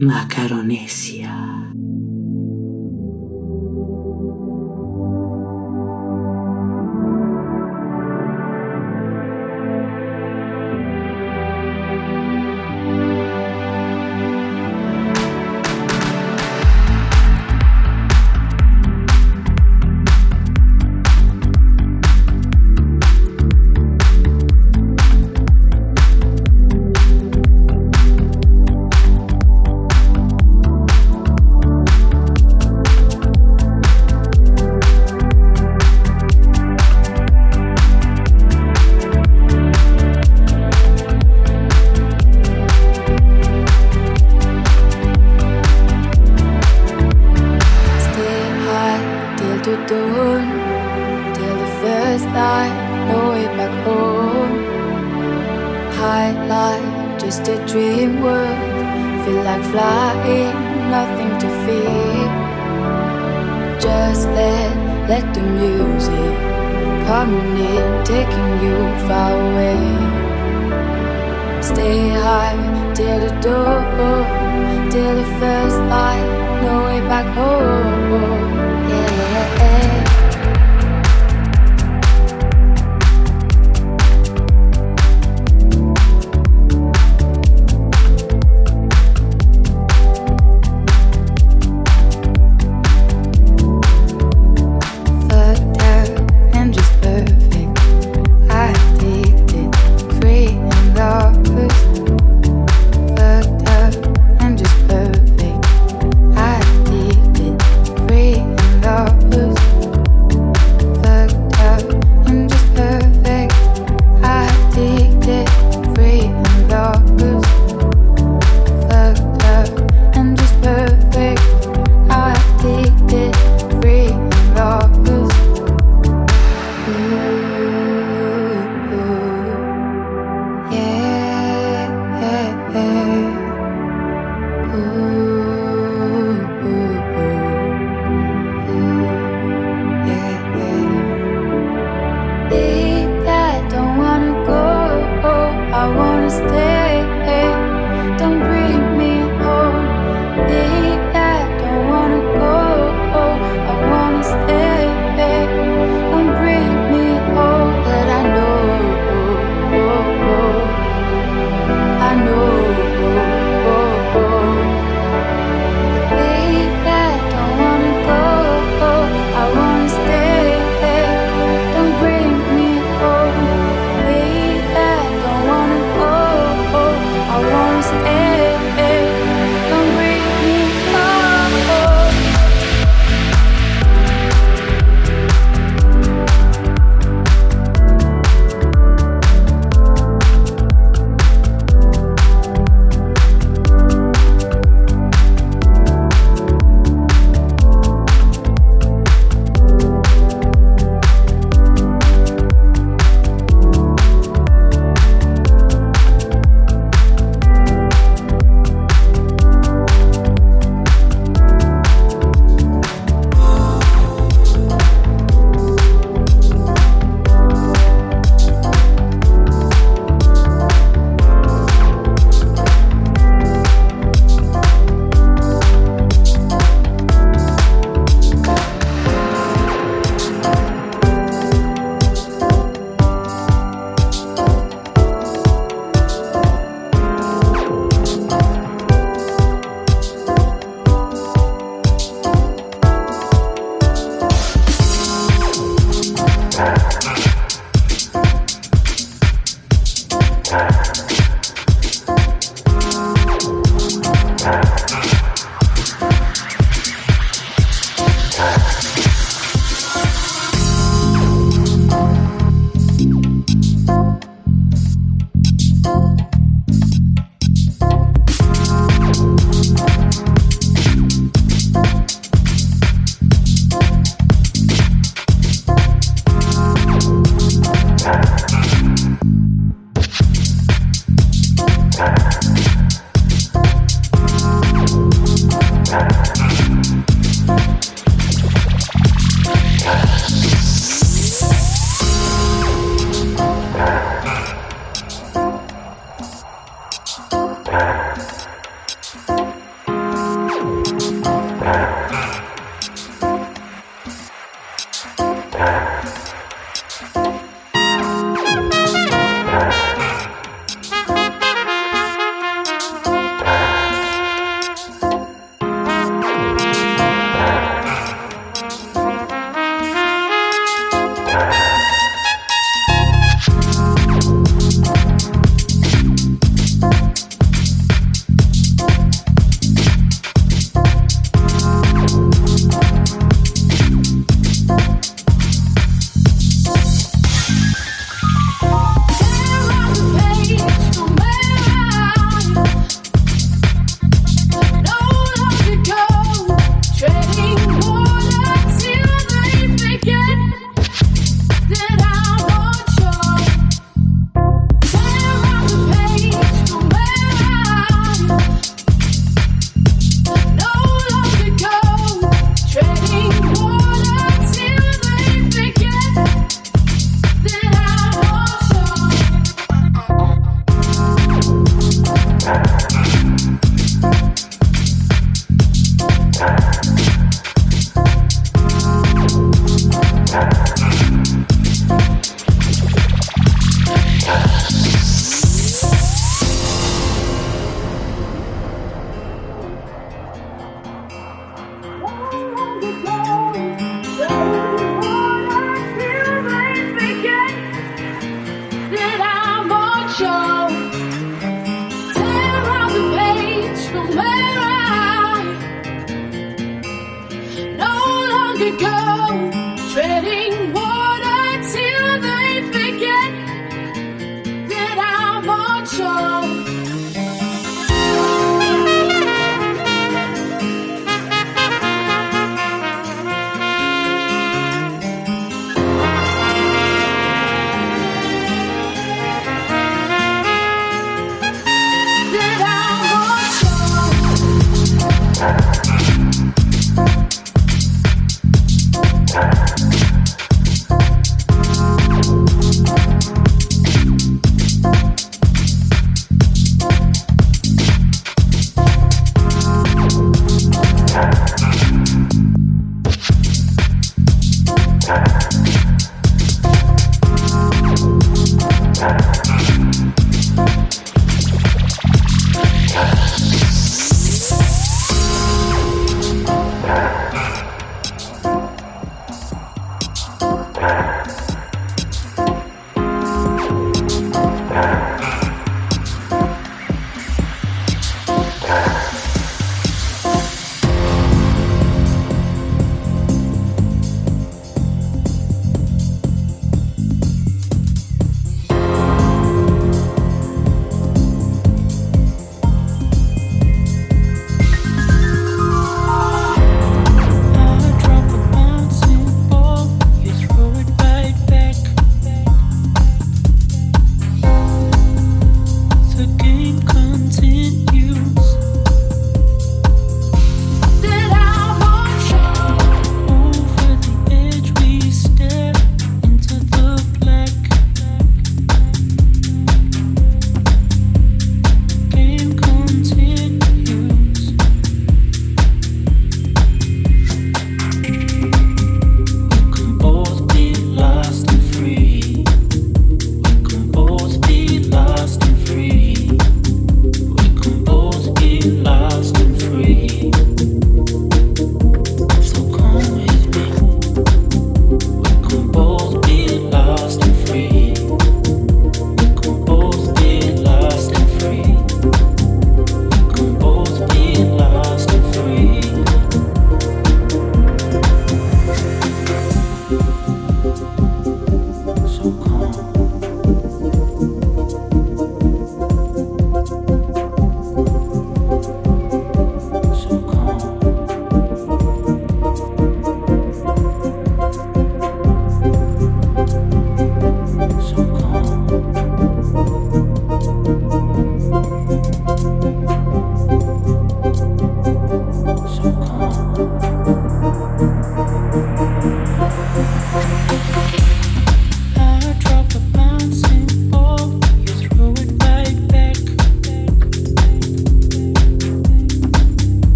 Macaronesia.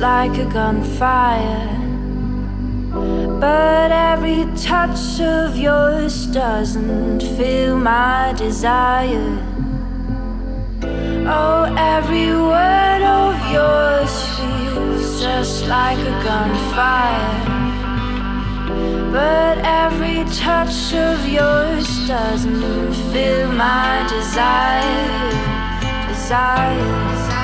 Like a gunfire. But every touch of yours doesn't feel my desire. Oh, every word of yours feels just like a gunfire. But every touch of yours doesn't feel my desire. Desire.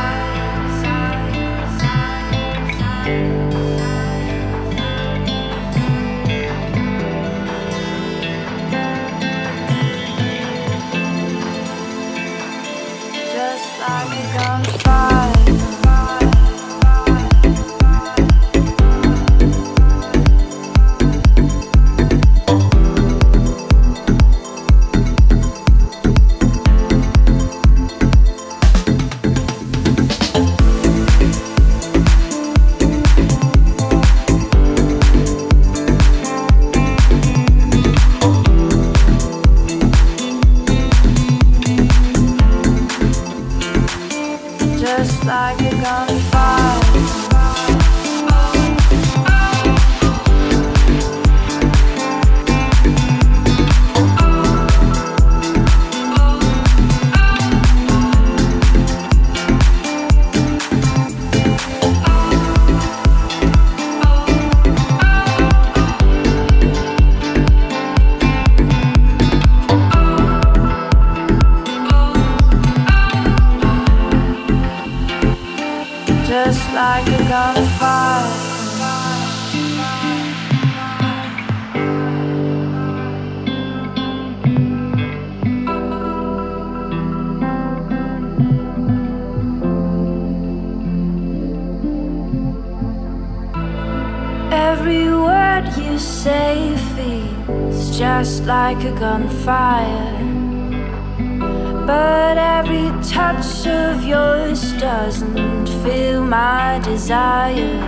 Doesn't feel my desire.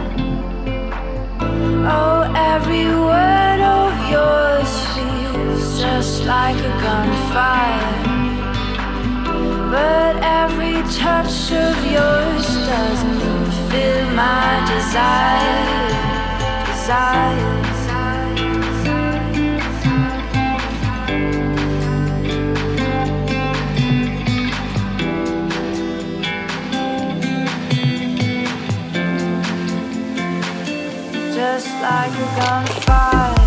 Oh, every word of yours feels just like a gunfire. But every touch of yours doesn't feel my desire. Desire. Just like a gunfire.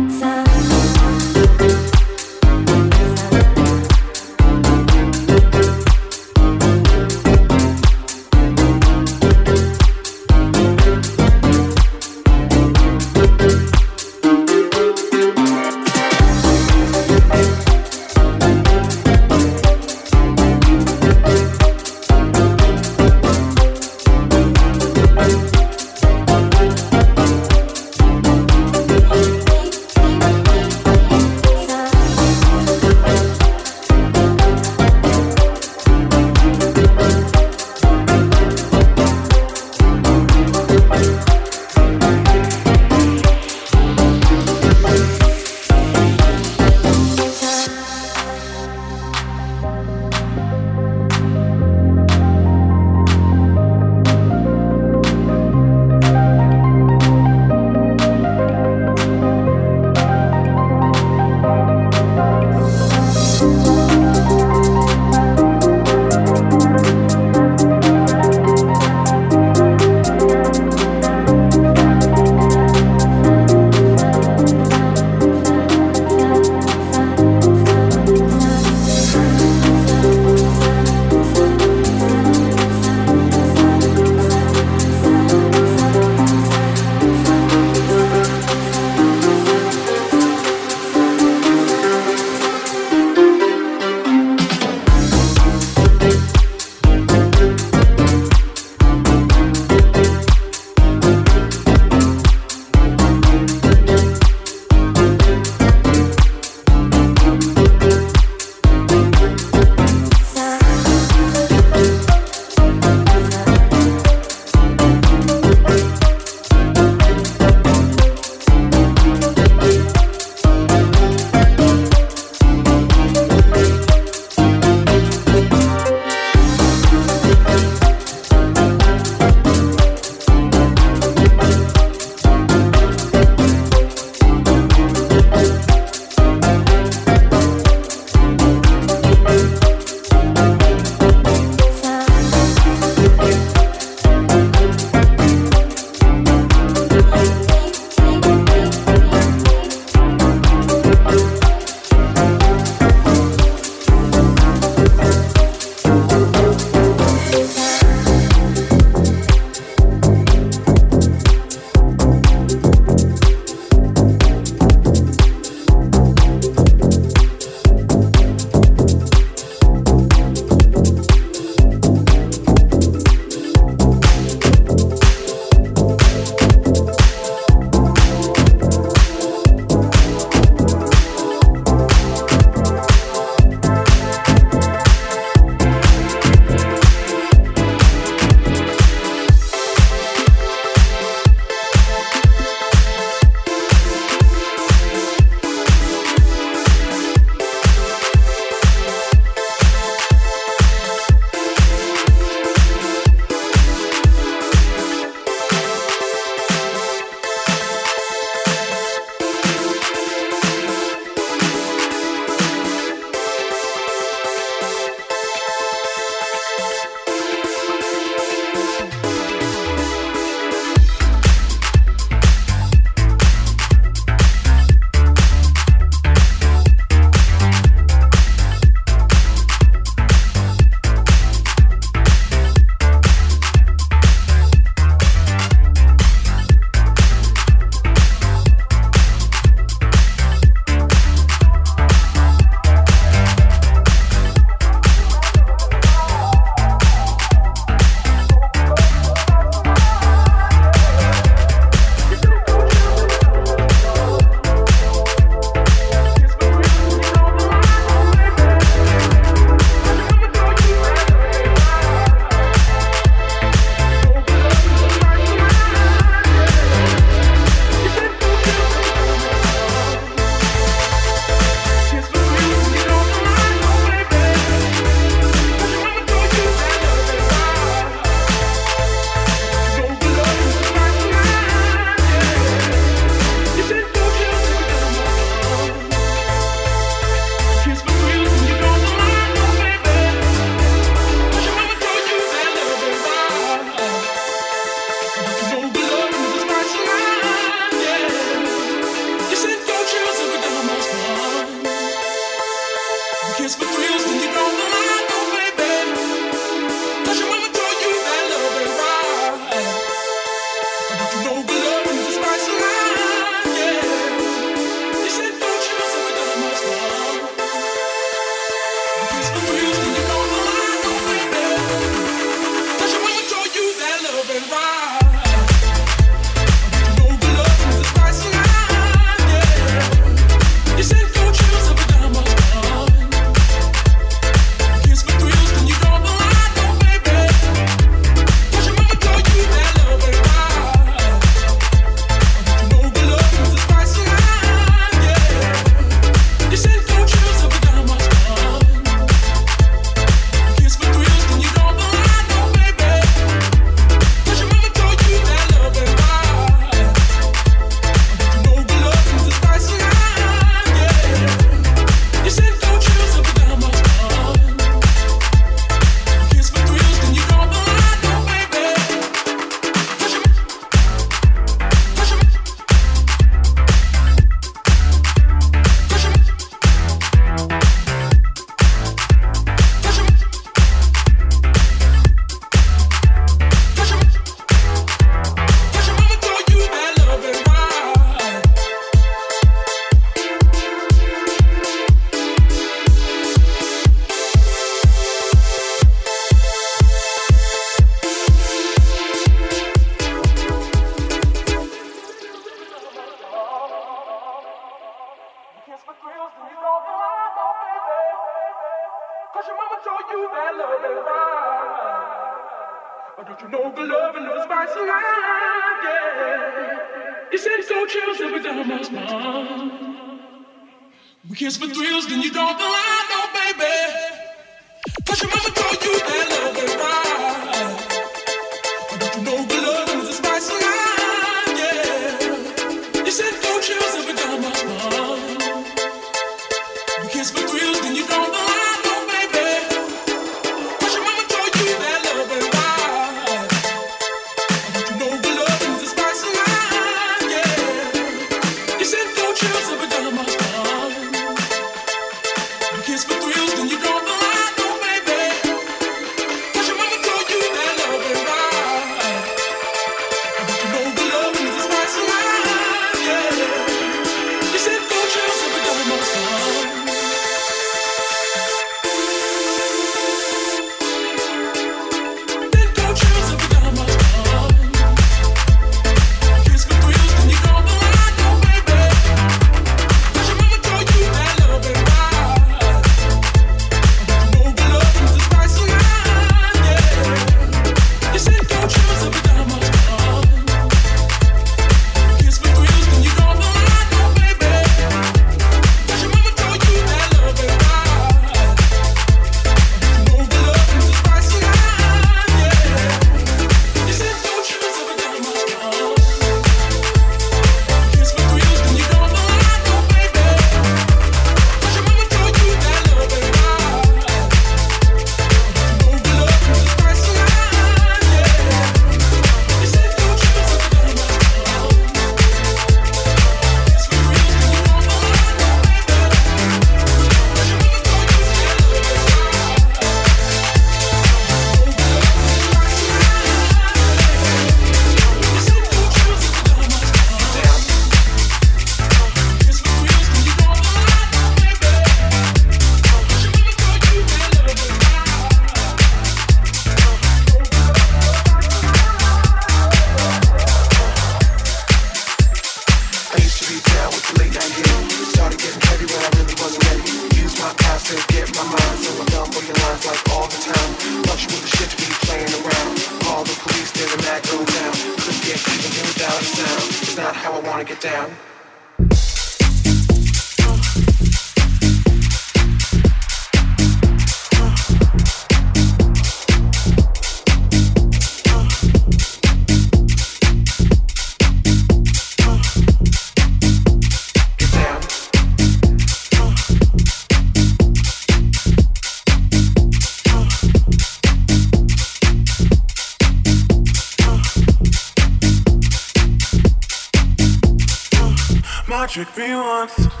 Trick me once.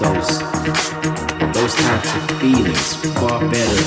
those those types of feelings far better